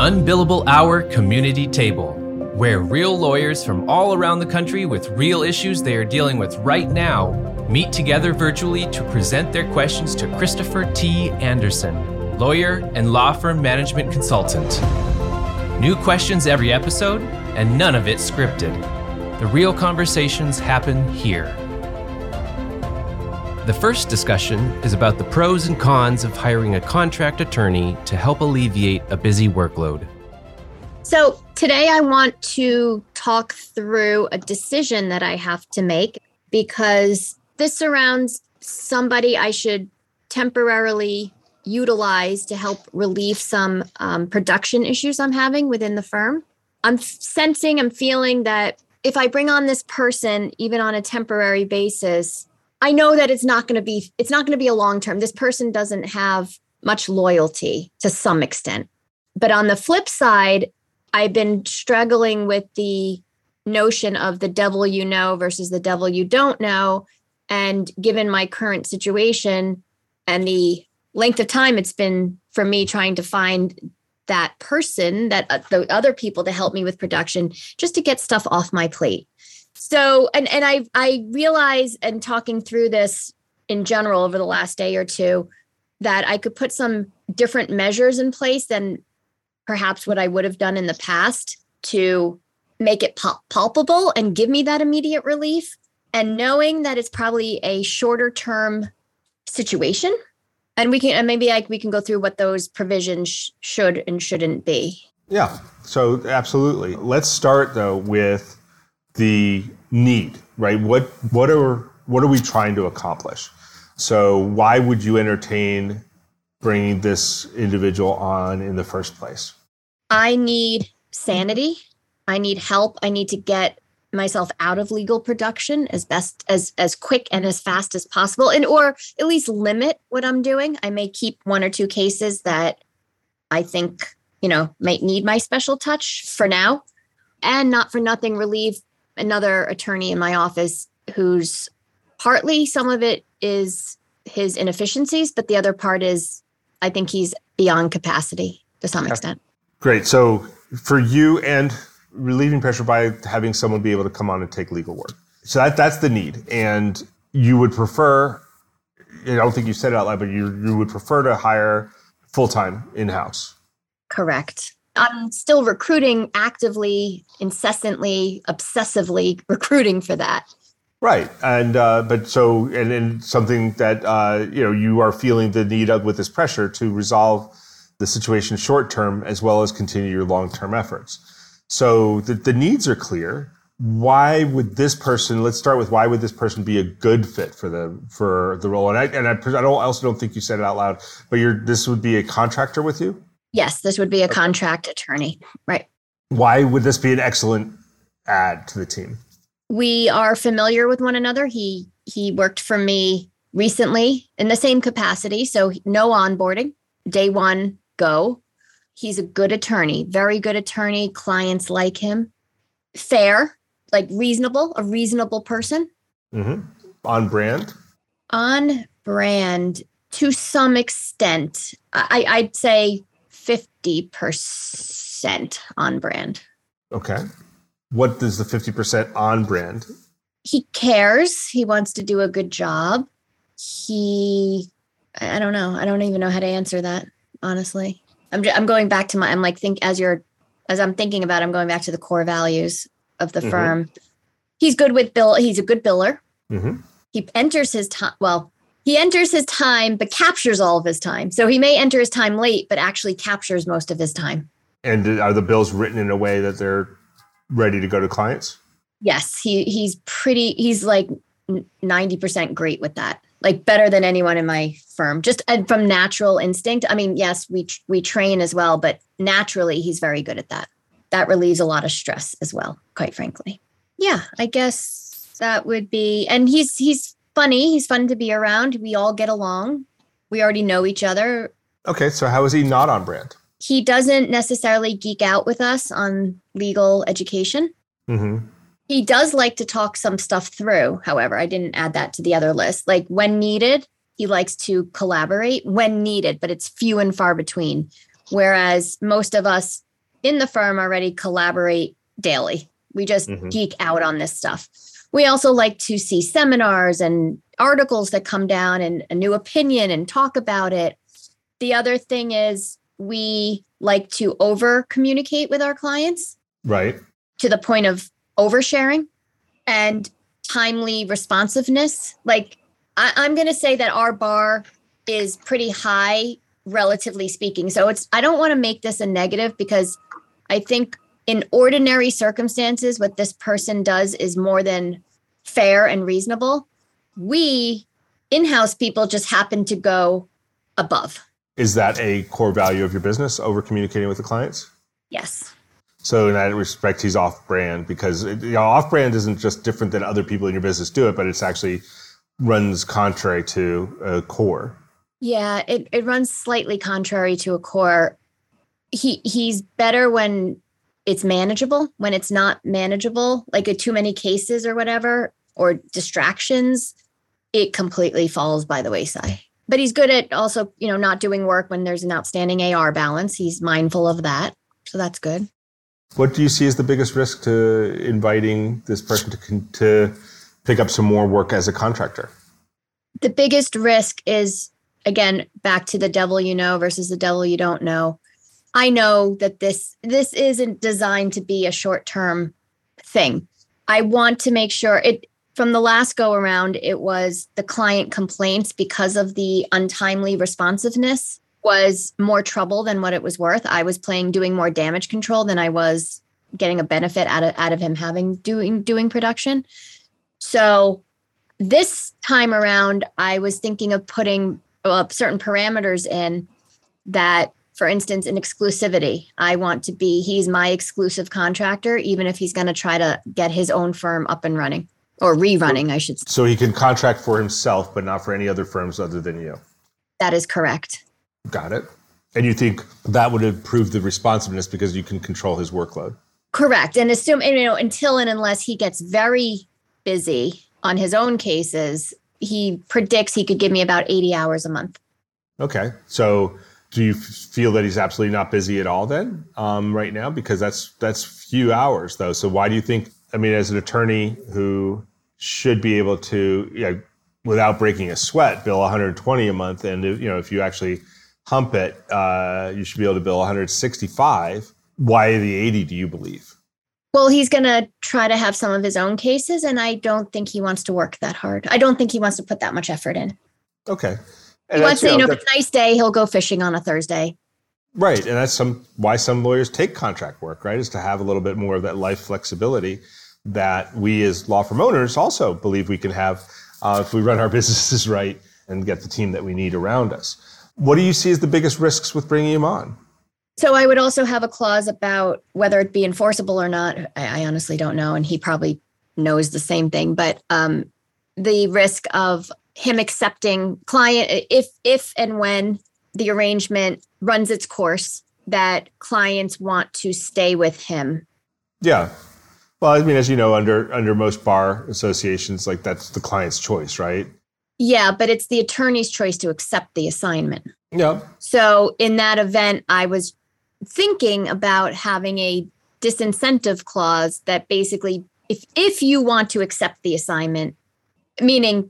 Unbillable Hour Community Table, where real lawyers from all around the country with real issues they are dealing with right now meet together virtually to present their questions to Christopher T. Anderson, lawyer and law firm management consultant. New questions every episode, and none of it scripted. The real conversations happen here. The first discussion is about the pros and cons of hiring a contract attorney to help alleviate a busy workload. So, today I want to talk through a decision that I have to make because this surrounds somebody I should temporarily utilize to help relieve some um, production issues I'm having within the firm. I'm sensing, I'm feeling that if I bring on this person, even on a temporary basis, I know that it's not going to be it's not going to be a long term. This person doesn't have much loyalty to some extent. But on the flip side, I've been struggling with the notion of the devil you know versus the devil you don't know. And given my current situation and the length of time it's been for me trying to find that person, that uh, the other people to help me with production, just to get stuff off my plate so and and i i realize and talking through this in general over the last day or two that i could put some different measures in place than perhaps what i would have done in the past to make it pul- palpable and give me that immediate relief. And knowing that it's probably a shorter term situation and we can and maybe like we can go through what those provisions sh- should and shouldn't be. Yeah. So absolutely. Let's start though with the need, right? What what are what are we trying to accomplish? So why would you entertain bringing this individual on in the first place? I need sanity. I need help. I need to get myself out of legal production as best as as quick and as fast as possible and or at least limit what I'm doing. I may keep one or two cases that I think, you know, might need my special touch for now and not for nothing relieve another attorney in my office who's partly some of it is his inefficiencies, but the other part is I think he's beyond capacity to some extent. Great. So for you and relieving pressure by having someone be able to come on and take legal work. So that that's the need. And you would prefer I don't think you said it out loud, but you you would prefer to hire full time in house. Correct. I'm still recruiting actively, incessantly, obsessively recruiting for that. Right, and uh, but so and, and something that uh, you know you are feeling the need of with this pressure to resolve the situation short term as well as continue your long term efforts. So the, the needs are clear. Why would this person? Let's start with why would this person be a good fit for the for the role? And I and I, I don't also don't think you said it out loud, but you're this would be a contractor with you. Yes, this would be a contract attorney. Right. Why would this be an excellent add to the team? We are familiar with one another. He he worked for me recently in the same capacity, so no onboarding. Day 1 go. He's a good attorney, very good attorney. Clients like him. Fair, like reasonable, a reasonable person. Mm-hmm. On brand? On brand to some extent. I, I'd say 50% on brand. Okay. What does the 50% on brand? He cares. He wants to do a good job. He, I don't know. I don't even know how to answer that, honestly. I'm, just, I'm going back to my, I'm like, think as you're, as I'm thinking about, it, I'm going back to the core values of the mm-hmm. firm. He's good with bill. He's a good biller. Mm-hmm. He enters his time. Well, he enters his time but captures all of his time. So he may enter his time late but actually captures most of his time. And are the bills written in a way that they're ready to go to clients? Yes he he's pretty he's like 90% great with that like better than anyone in my firm. Just uh, from natural instinct i mean yes we we train as well but naturally he's very good at that. That relieves a lot of stress as well quite frankly. Yeah i guess that would be and he's he's funny. He's fun to be around. We all get along. We already know each other. Okay, so how is he not on brand? He doesn't necessarily geek out with us on legal education. Mm-hmm. He does like to talk some stuff through. However, I didn't add that to the other list. Like when needed, he likes to collaborate when needed, but it's few and far between. Whereas most of us in the firm already collaborate daily. We just mm-hmm. geek out on this stuff. We also like to see seminars and articles that come down and a new opinion and talk about it. The other thing is we like to over communicate with our clients. Right. To the point of oversharing and timely responsiveness. Like I, I'm going to say that our bar is pretty high, relatively speaking. So it's, I don't want to make this a negative because I think in ordinary circumstances, what this person does is more than fair and reasonable. We in house people just happen to go above. Is that a core value of your business, over communicating with the clients? Yes. So in that respect, he's off brand because you know, off brand isn't just different than other people in your business do it, but it's actually runs contrary to a core. Yeah, it, it runs slightly contrary to a core. He he's better when it's manageable. When it's not manageable, like a too many cases or whatever, or distractions, it completely falls by the wayside. But he's good at also, you know, not doing work when there's an outstanding AR balance. He's mindful of that. So that's good. What do you see as the biggest risk to inviting this person to to pick up some more work as a contractor? The biggest risk is again back to the devil you know versus the devil you don't know. I know that this this isn't designed to be a short-term thing. I want to make sure it from the last go around it was the client complaints because of the untimely responsiveness was more trouble than what it was worth. I was playing doing more damage control than I was getting a benefit out of out of him having doing doing production. So this time around, I was thinking of putting uh, certain parameters in that, for instance, in exclusivity, I want to be he's my exclusive contractor, even if he's going to try to get his own firm up and running or rerunning, I should say. So he can contract for himself, but not for any other firms other than you. That is correct. Got it. And you think that would improve the responsiveness because you can control his workload? Correct. And assume, you know, until and unless he gets very busy on his own cases, he predicts he could give me about 80 hours a month. Okay. So do you feel that he's absolutely not busy at all then um, right now? Because that's that's few hours though. So why do you think, I mean, as an attorney who should be able to, you know, without breaking a sweat, bill 120 a month. And, you know, if you actually hump it, uh, you should be able to bill 165. Why the 80, do you believe? Well, he's going to try to have some of his own cases, and I don't think he wants to work that hard. I don't think he wants to put that much effort in. Okay. And he wants to, you know, if it's a nice day, he'll go fishing on a Thursday. Right, and that's some why some lawyers take contract work, right? Is to have a little bit more of that life flexibility that we as law firm owners also believe we can have uh, if we run our businesses right and get the team that we need around us. What do you see as the biggest risks with bringing him on? So I would also have a clause about whether it be enforceable or not. I, I honestly don't know, and he probably knows the same thing. But um, the risk of him accepting client if if and when the arrangement runs its course that clients want to stay with him. Yeah. Well, I mean, as you know, under under most bar associations, like that's the client's choice, right? Yeah, but it's the attorney's choice to accept the assignment. Yeah. So in that event, I was thinking about having a disincentive clause that basically if if you want to accept the assignment meaning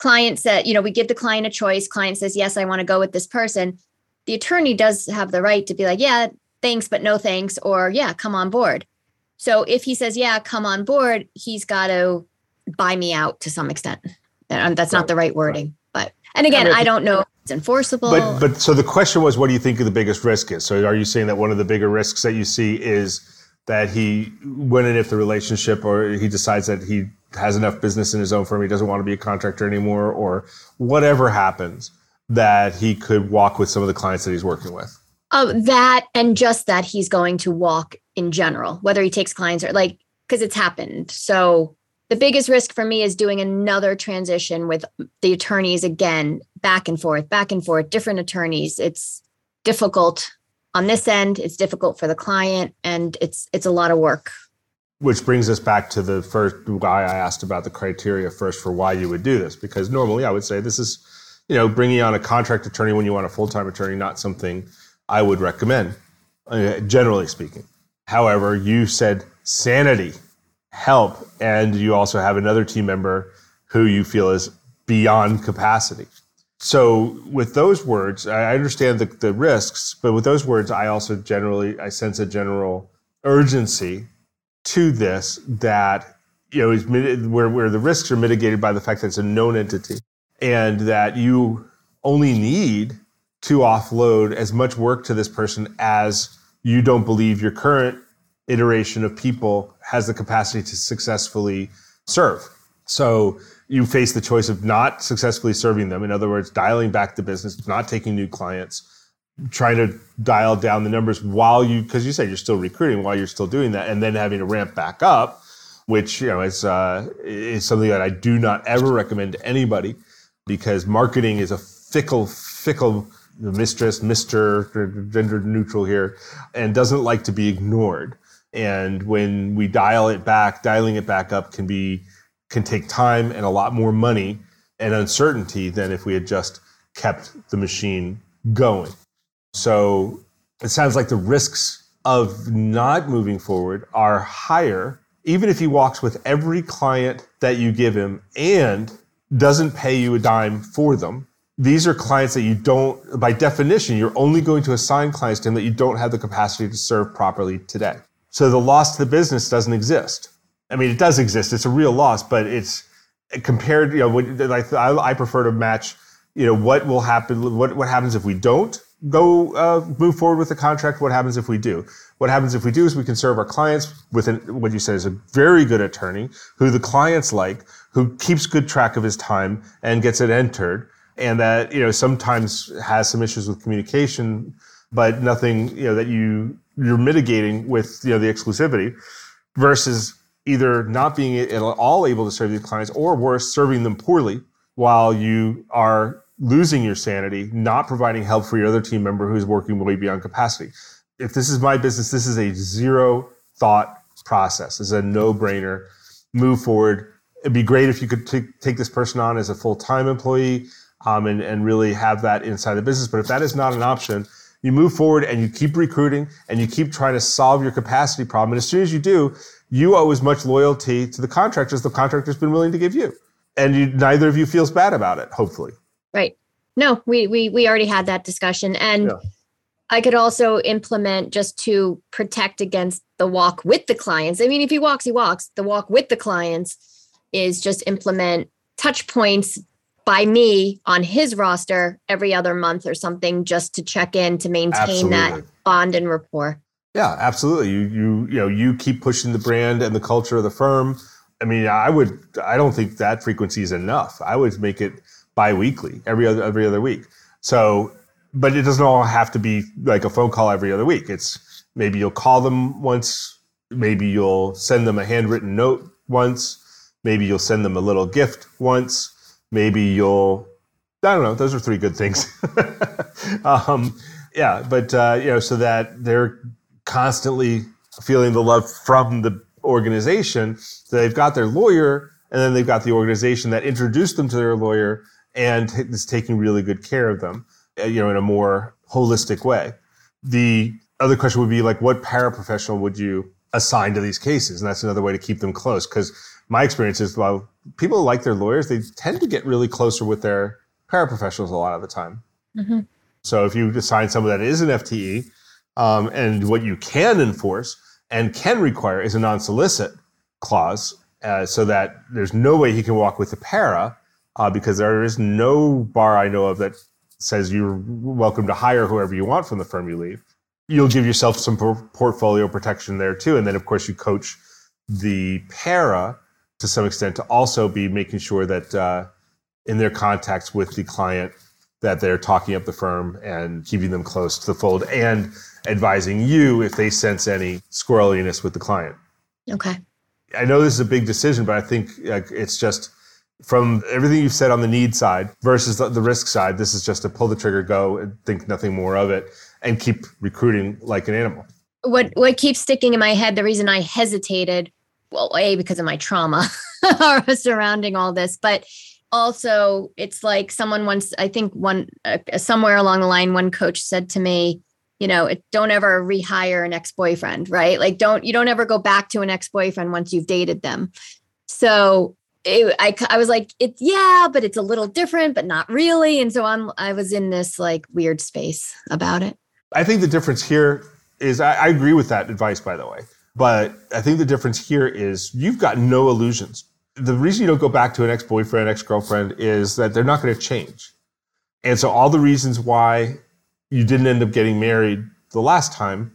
client said you know we give the client a choice client says yes i want to go with this person the attorney does have the right to be like yeah thanks but no thanks or yeah come on board so if he says yeah come on board he's got to buy me out to some extent and um, that's not the right wording but and again i don't know it's enforceable. But but so the question was, what do you think of the biggest risk is? So are you saying that one of the bigger risks that you see is that he, when and if the relationship, or he decides that he has enough business in his own firm, he doesn't want to be a contractor anymore, or whatever happens, that he could walk with some of the clients that he's working with. Oh, that and just that he's going to walk in general, whether he takes clients or like because it's happened. So the biggest risk for me is doing another transition with the attorneys again, back and forth, back and forth, different attorneys. It's difficult on this end, it's difficult for the client, and it's it's a lot of work. Which brings us back to the first why I asked about the criteria first for why you would do this, because normally I would say this is, you know, bringing on a contract attorney when you want a full time attorney, not something I would recommend, uh, generally speaking. However, you said sanity, help, and you also have another team member who you feel is beyond capacity. So with those words, I understand the, the risks, but with those words, I also generally I sense a general urgency to this that you know is where where the risks are mitigated by the fact that it's a known entity and that you only need to offload as much work to this person as you don't believe your current iteration of people has the capacity to successfully serve. So you face the choice of not successfully serving them. In other words, dialing back the business, not taking new clients, trying to dial down the numbers while you, because you said you're still recruiting while you're still doing that, and then having to ramp back up, which you know is uh, is something that I do not ever recommend to anybody, because marketing is a fickle, fickle mistress, Mister, gender neutral here, and doesn't like to be ignored. And when we dial it back, dialing it back up can be can take time and a lot more money and uncertainty than if we had just kept the machine going. So it sounds like the risks of not moving forward are higher, even if he walks with every client that you give him and doesn't pay you a dime for them. These are clients that you don't, by definition, you're only going to assign clients to him that you don't have the capacity to serve properly today. So the loss to the business doesn't exist. I mean, it does exist. It's a real loss, but it's compared. You know, like I, I prefer to match. You know, what will happen? What what happens if we don't go uh, move forward with the contract? What happens if we do? What happens if we do is we can serve our clients with an, what you said is a very good attorney who the clients like, who keeps good track of his time and gets it entered, and that you know sometimes has some issues with communication, but nothing you know that you you're mitigating with you know the exclusivity versus either not being at all able to serve these clients or worse serving them poorly while you are losing your sanity not providing help for your other team member who's working way beyond capacity. If this is my business this is a zero thought process. It's a no-brainer. Move forward. It'd be great if you could t- take this person on as a full-time employee um, and, and really have that inside the business but if that is not an option you move forward and you keep recruiting and you keep trying to solve your capacity problem. And as soon as you do, you owe as much loyalty to the contractor as the contractor's been willing to give you. And you, neither of you feels bad about it, hopefully. Right. No, we we we already had that discussion. And yeah. I could also implement just to protect against the walk with the clients. I mean, if he walks, he walks. The walk with the clients is just implement touch points by me on his roster every other month or something just to check in to maintain absolutely. that bond and rapport. Yeah, absolutely. You you you know, you keep pushing the brand and the culture of the firm. I mean, I would I don't think that frequency is enough. I would make it bi-weekly, every other every other week. So, but it doesn't all have to be like a phone call every other week. It's maybe you'll call them once, maybe you'll send them a handwritten note once, maybe you'll send them a little gift once maybe you'll I don't know. Those are three good things. um, yeah, but uh, you know, so that they're constantly feeling the love from the organization. So they've got their lawyer, and then they've got the organization that introduced them to their lawyer and is taking really good care of them. Uh, you know, in a more holistic way. The other question would be like, what paraprofessional would you assign to these cases? And that's another way to keep them close because my experience is while people like their lawyers, they tend to get really closer with their paraprofessionals a lot of the time. Mm-hmm. So if you assign someone that is an FTE, um, and what you can enforce and can require is a non-solicit clause, uh, so that there's no way he can walk with the para, uh, because there is no bar I know of that says you're welcome to hire whoever you want from the firm you leave. You'll give yourself some portfolio protection there too, and then of course you coach the para to some extent to also be making sure that uh, in their contacts with the client that they're talking up the firm and keeping them close to the fold and advising you if they sense any squirreliness with the client. Okay. I know this is a big decision, but I think like, it's just from everything you've said on the need side versus the, the risk side, this is just to pull the trigger, go and think nothing more of it and keep recruiting like an animal. What what keeps sticking in my head, the reason I hesitated well, A, because of my trauma surrounding all this, but also it's like someone once, I think one, uh, somewhere along the line, one coach said to me, you know, it, don't ever rehire an ex-boyfriend, right? Like don't you don't ever go back to an ex-boyfriend once you've dated them. So it, I, I was like, it's yeah, but it's a little different, but not really. And so I'm, I was in this like weird space about it. I think the difference here is I, I agree with that advice, by the way. But I think the difference here is you've got no illusions. The reason you don't go back to an ex boyfriend, ex girlfriend is that they're not going to change. And so all the reasons why you didn't end up getting married the last time,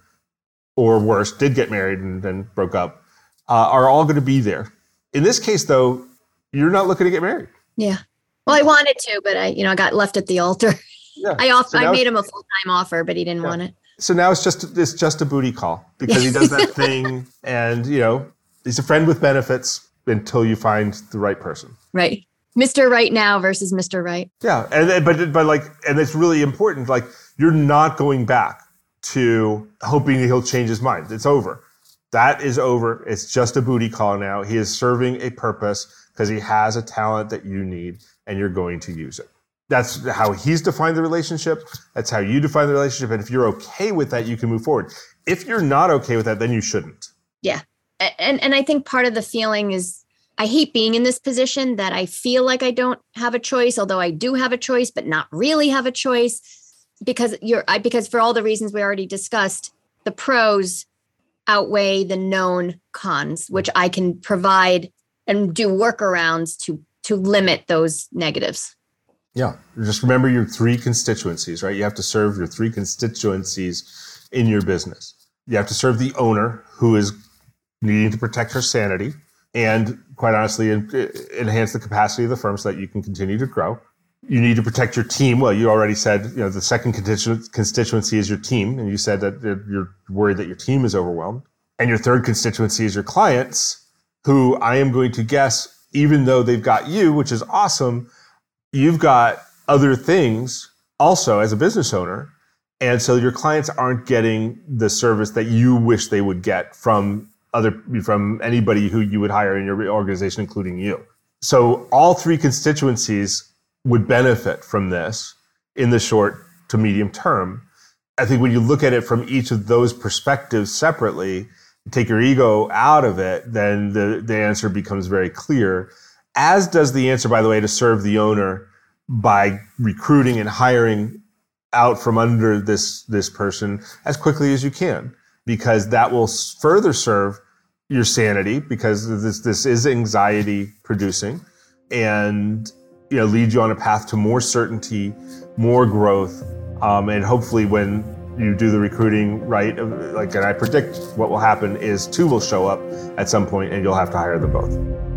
or worse, did get married and then broke up, uh, are all going to be there. In this case, though, you're not looking to get married. Yeah. Well, I wanted to, but I, you know, I got left at the altar. Yeah. I off, so I made him a full time offer, but he didn't yeah. want it. So now it's just it's just a booty call because he does that thing, and you know he's a friend with benefits until you find the right person. Right, Mr. Right now versus Mr. Right. Yeah, and but but like, and it's really important. Like, you're not going back to hoping he'll change his mind. It's over. That is over. It's just a booty call now. He is serving a purpose because he has a talent that you need, and you're going to use it that's how he's defined the relationship. That's how you define the relationship. And if you're okay with that, you can move forward. If you're not okay with that, then you shouldn't. Yeah. And and I think part of the feeling is I hate being in this position that I feel like I don't have a choice, although I do have a choice, but not really have a choice because you're I because for all the reasons we already discussed, the pros outweigh the known cons, which I can provide and do workarounds to to limit those negatives. Yeah. Just remember your three constituencies, right? You have to serve your three constituencies in your business. You have to serve the owner who is needing to protect her sanity and quite honestly enhance the capacity of the firm so that you can continue to grow. You need to protect your team. Well, you already said, you know, the second constituency is your team. And you said that you're worried that your team is overwhelmed. And your third constituency is your clients who I am going to guess, even though they've got you, which is awesome, you've got other things also as a business owner. And so your clients aren't getting the service that you wish they would get from other from anybody who you would hire in your organization, including you. So all three constituencies would benefit from this in the short to medium term. I think when you look at it from each of those perspectives separately, take your ego out of it, then the, the answer becomes very clear as does the answer, by the way, to serve the owner by recruiting and hiring out from under this this person as quickly as you can, because that will further serve your sanity because this this is anxiety producing, and you know lead you on a path to more certainty, more growth, um, and hopefully when you do the recruiting right, like and I predict what will happen is two will show up at some point, and you'll have to hire them both.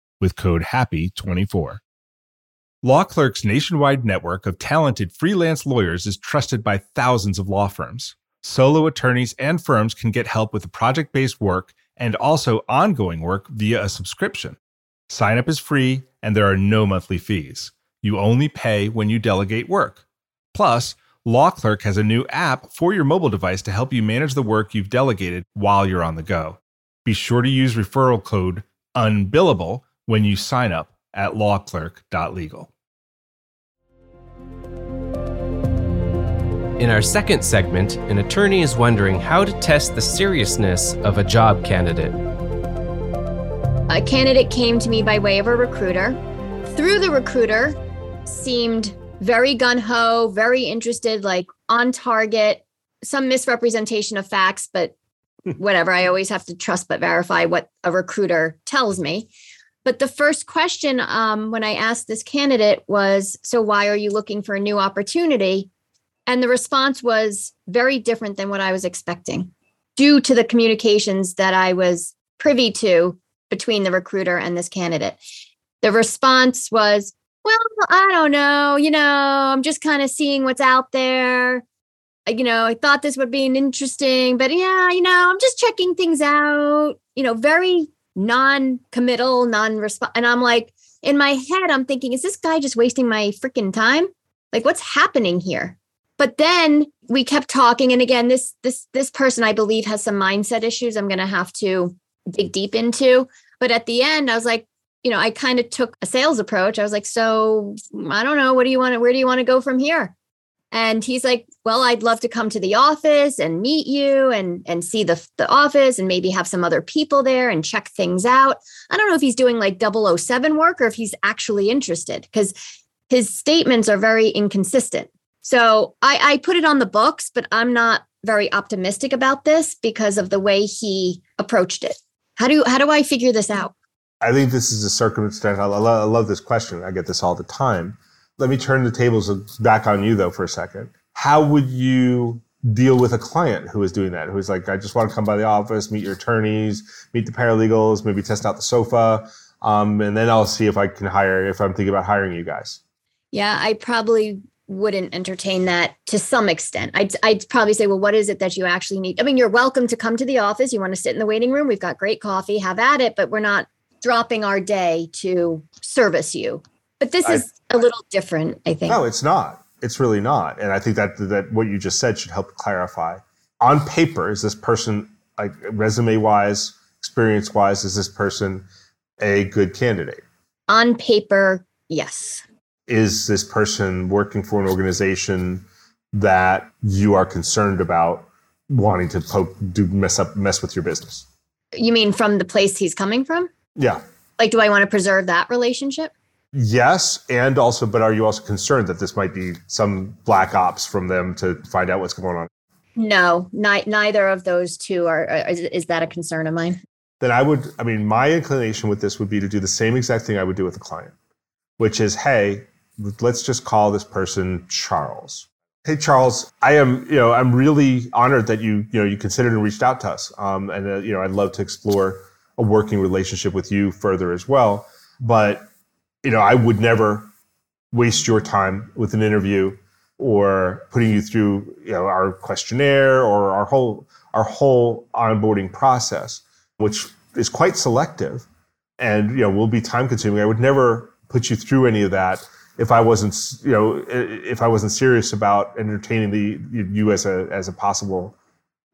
with code HAPPY24. Law Clerk's nationwide network of talented freelance lawyers is trusted by thousands of law firms. Solo attorneys and firms can get help with project based work and also ongoing work via a subscription. Sign up is free and there are no monthly fees. You only pay when you delegate work. Plus, Law Clerk has a new app for your mobile device to help you manage the work you've delegated while you're on the go. Be sure to use referral code UNBILLABLE when you sign up at lawclerk.legal. In our second segment, an attorney is wondering how to test the seriousness of a job candidate. A candidate came to me by way of a recruiter. Through the recruiter, seemed very gun ho, very interested, like on target, some misrepresentation of facts, but whatever. I always have to trust but verify what a recruiter tells me. But the first question um, when I asked this candidate was, So, why are you looking for a new opportunity? And the response was very different than what I was expecting due to the communications that I was privy to between the recruiter and this candidate. The response was, Well, I don't know. You know, I'm just kind of seeing what's out there. You know, I thought this would be an interesting, but yeah, you know, I'm just checking things out. You know, very non-committal, non-response. And I'm like, in my head, I'm thinking, is this guy just wasting my freaking time? Like, what's happening here? But then we kept talking, and again, this this this person I believe has some mindset issues. I'm going to have to dig deep into. But at the end, I was like, you know, I kind of took a sales approach. I was like, so I don't know, what do you want to, where do you want to go from here? And he's like, well, I'd love to come to the office and meet you and and see the the office and maybe have some other people there and check things out. I don't know if he's doing like 007 work or if he's actually interested because his statements are very inconsistent. So I, I put it on the books, but I'm not very optimistic about this because of the way he approached it. How do how do I figure this out? I think this is a circumstance. I love, I love this question. I get this all the time. Let me turn the tables back on you though for a second. How would you deal with a client who is doing that? Who's like, I just want to come by the office, meet your attorneys, meet the paralegals, maybe test out the sofa, um, and then I'll see if I can hire. If I'm thinking about hiring you guys. Yeah, I probably wouldn't entertain that to some extent. I'd, I'd probably say, well, what is it that you actually need? I mean, you're welcome to come to the office. You want to sit in the waiting room. We've got great coffee, have at it, but we're not dropping our day to service you. But this is a little different, I think. No, it's not. It's really not. And I think that that what you just said should help clarify. On paper, is this person like resume wise, experience wise, is this person a good candidate? On paper, yes. Is this person working for an organization that you are concerned about wanting to poke, do mess up, mess with your business? You mean from the place he's coming from? Yeah. Like, do I want to preserve that relationship? Yes, and also, but are you also concerned that this might be some black ops from them to find out what's going on? No, ni- neither of those two are. Is, is that a concern of mine? Then I would. I mean, my inclination with this would be to do the same exact thing I would do with a client, which is, hey, let's just call this person Charles. Hey Charles, I am, you know, I'm really honored that you, you know, you considered and reached out to us. Um, and uh, you know, I'd love to explore a working relationship with you further as well. But, you know, I would never waste your time with an interview or putting you through, you know, our questionnaire or our whole our whole onboarding process, which is quite selective and you know will be time consuming. I would never put you through any of that if I wasn't, you know, if I wasn't serious about entertaining the you as a as a possible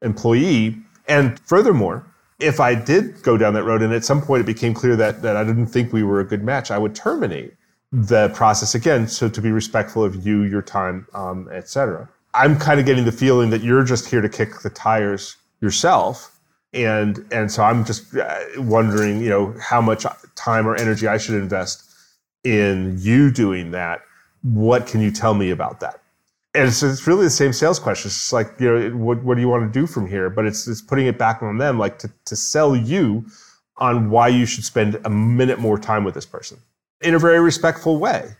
employee. And furthermore, if I did go down that road and at some point it became clear that, that I didn't think we were a good match, I would terminate the process again. So to be respectful of you, your time, um, et cetera. I'm kind of getting the feeling that you're just here to kick the tires yourself. And, and so I'm just uh, wondering, you know, how much time or energy I should invest in you doing that. What can you tell me about that? And it's, it's really the same sales question. It's like, you know, what, what do you want to do from here? But it's, it's putting it back on them, like to, to sell you on why you should spend a minute more time with this person in a very respectful way,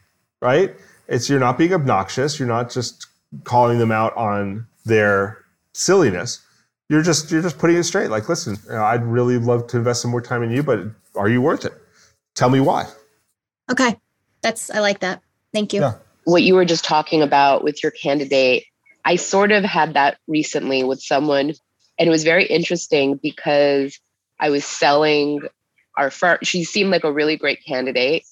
right? It's you're not being obnoxious. You're not just calling them out on their silliness. You're just you're just putting it straight. Like, listen, you know, I'd really love to invest some more time in you, but are you worth it? Tell me why. Okay, that's I like that. Thank you. Yeah what you were just talking about with your candidate, I sort of had that recently with someone, and it was very interesting because I was selling our firm. She seemed like a really great candidate,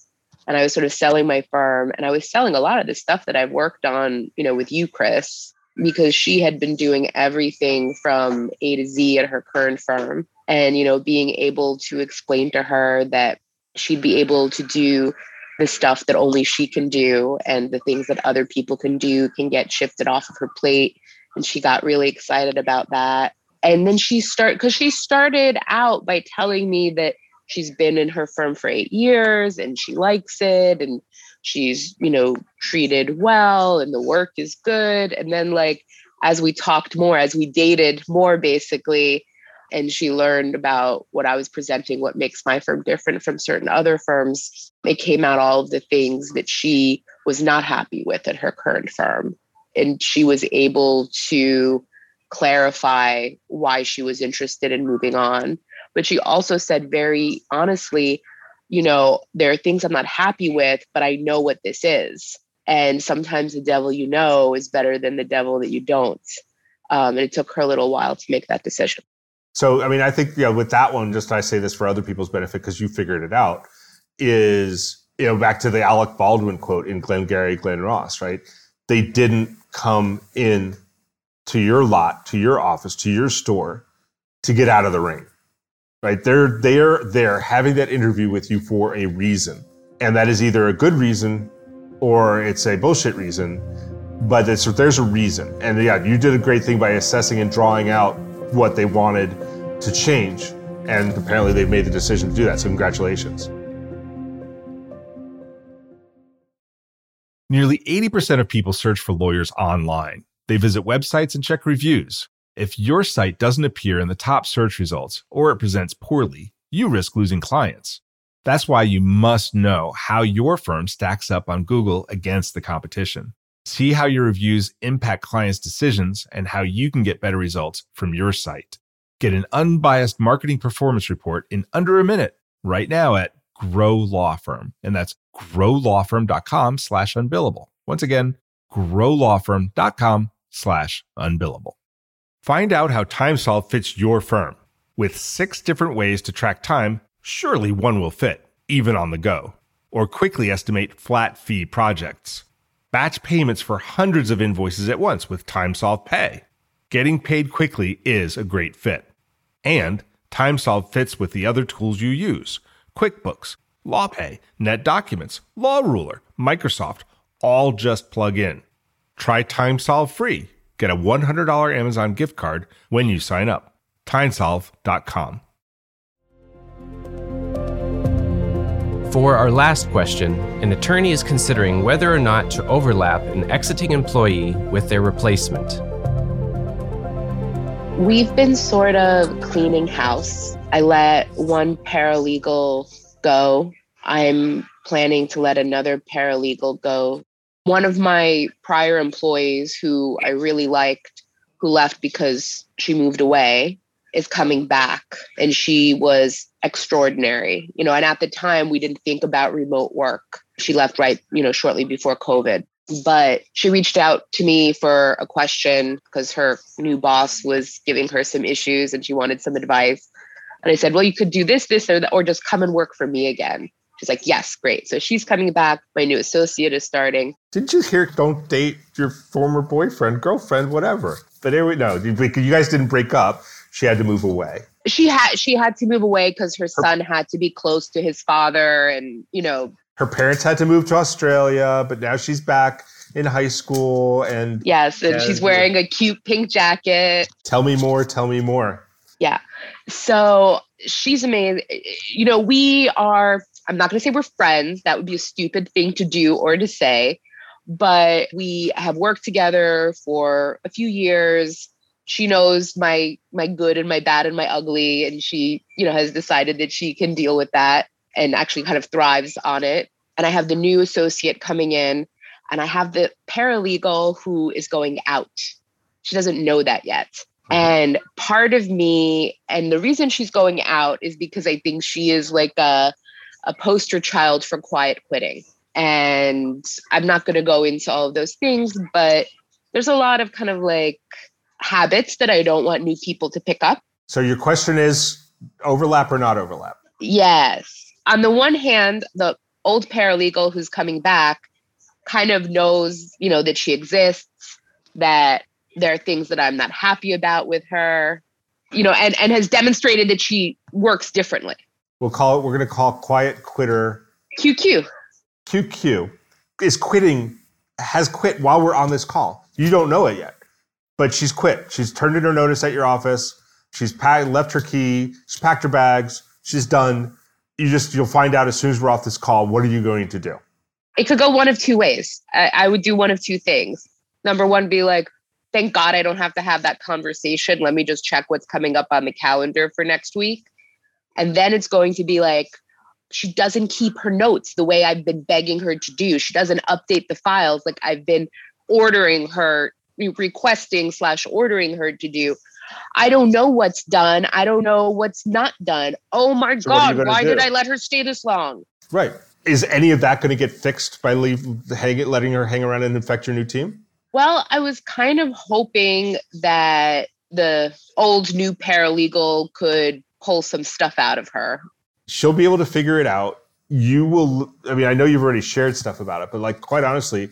and I was sort of selling my firm, and I was selling a lot of the stuff that I've worked on, you know, with you, Chris, because she had been doing everything from A to Z at her current firm, and you know, being able to explain to her that she'd be able to do the stuff that only she can do and the things that other people can do can get shifted off of her plate. And she got really excited about that. And then she start because she started out by telling me that she's been in her firm for eight years and she likes it and she's you know treated well and the work is good. And then like as we talked more as we dated more basically and she learned about what I was presenting, what makes my firm different from certain other firms. It came out all of the things that she was not happy with at her current firm. And she was able to clarify why she was interested in moving on. But she also said very honestly, you know, there are things I'm not happy with, but I know what this is. And sometimes the devil you know is better than the devil that you don't. Um, and it took her a little while to make that decision. So, I mean, I think, yeah, with that one, just I say this for other people's benefit because you figured it out, is, you know, back to the Alec Baldwin quote in Glengarry Glen Ross, right? They didn't come in to your lot, to your office, to your store to get out of the rain. Right? They're they're they're having that interview with you for a reason. And that is either a good reason or it's a bullshit reason. But there's a reason. And yeah, you did a great thing by assessing and drawing out what they wanted to change. And apparently they've made the decision to do that. So congratulations. Nearly 80% of people search for lawyers online. They visit websites and check reviews. If your site doesn't appear in the top search results or it presents poorly, you risk losing clients. That's why you must know how your firm stacks up on Google against the competition. See how your reviews impact clients' decisions and how you can get better results from your site. Get an unbiased marketing performance report in under a minute right now at Grow Law Firm. And that's growlawfirm.com slash unbillable. Once again, growlawfirm.com slash unbillable. Find out how TimeSolv fits your firm. With six different ways to track time, surely one will fit, even on the go. Or quickly estimate flat fee projects. Batch payments for hundreds of invoices at once with TimeSolv Pay. Getting paid quickly is a great fit. And TimeSolv fits with the other tools you use QuickBooks, LawPay, NetDocuments, LawRuler, Microsoft, all just plug in. Try TimeSolv free. Get a $100 Amazon gift card when you sign up. TimeSolv.com. For our last question, an attorney is considering whether or not to overlap an exiting employee with their replacement. We've been sort of cleaning house. I let one paralegal go. I'm planning to let another paralegal go one of my prior employees who I really liked, who left because she moved away, is coming back. And she was extraordinary. You know, and at the time we didn't think about remote work. She left right, you know, shortly before COVID. But she reached out to me for a question because her new boss was giving her some issues and she wanted some advice. And I said, well, you could do this, this, or that, or just come and work for me again. She's like, yes, great. So she's coming back. My new associate is starting. Didn't you hear don't date your former boyfriend, girlfriend, whatever? But anyway, no, you guys didn't break up. She had to move away. She had she had to move away because her, her son had to be close to his father, and you know, her parents had to move to Australia, but now she's back in high school, and yes, and, and she's wearing yeah. a cute pink jacket. Tell me more. Tell me more. Yeah. So she's amazing. You know, we are I'm not going to say we're friends. That would be a stupid thing to do or to say. But we have worked together for a few years. She knows my my good and my bad and my ugly, and she, you know, has decided that she can deal with that and actually kind of thrives on it. And I have the new associate coming in, and I have the paralegal who is going out. She doesn't know that yet. Mm-hmm. And part of me, and the reason she's going out is because I think she is like a a poster child for quiet quitting. And I'm not going to go into all of those things, but there's a lot of kind of like habits that I don't want new people to pick up. So your question is overlap or not overlap? Yes. On the one hand, the old paralegal who's coming back kind of knows, you know, that she exists, that there are things that I'm not happy about with her, you know, and, and has demonstrated that she works differently. We'll call it, we're going to call quiet quitter QQ. QQ is quitting, has quit while we're on this call. You don't know it yet, but she's quit. She's turned in her notice at your office. She's packed, left her key. She's packed her bags. She's done. You just, you'll find out as soon as we're off this call. What are you going to do? It could go one of two ways. I, I would do one of two things. Number one, be like, thank God I don't have to have that conversation. Let me just check what's coming up on the calendar for next week. And then it's going to be like, she doesn't keep her notes the way I've been begging her to do. She doesn't update the files like I've been ordering her, requesting slash ordering her to do. I don't know what's done. I don't know what's not done. Oh my So what are you God, why do? did I let her stay this long? Right. Is any of that going to get fixed by leave, hang, letting her hang around and infect your new team? Well, I was kind of hoping that the old new paralegal could pull some stuff out of her. She'll be able to figure it out. You will, I mean, I know you've already shared stuff about it, but like, quite honestly,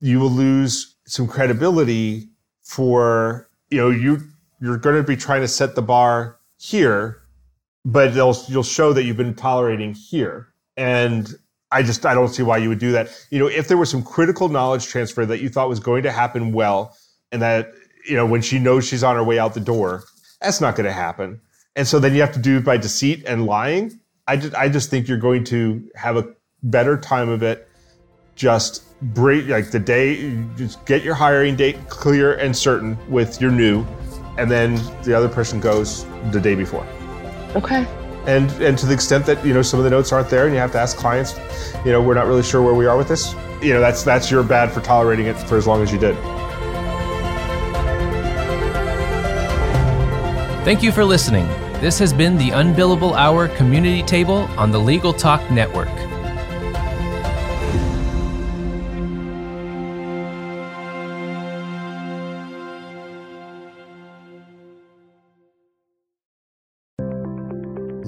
you will lose some credibility for, you know, you, you're going to be trying to set the bar here, but they'll, you'll show that you've been tolerating here. And I just, I don't see why you would do that. You know, if there was some critical knowledge transfer that you thought was going to happen well, and that, you know, when she knows she's on her way out the door, that's not going to happen. And so then you have to do it by deceit and lying. I just, I just think you're going to have a better time of it. Just break like the day, you just get your hiring date clear and certain with your new, and then the other person goes the day before. Okay. And and to the extent that you know some of the notes aren't there, and you have to ask clients, you know, we're not really sure where we are with this. You know, that's that's your bad for tolerating it for as long as you did. Thank you for listening. This has been the Unbillable Hour Community Table on the Legal Talk Network.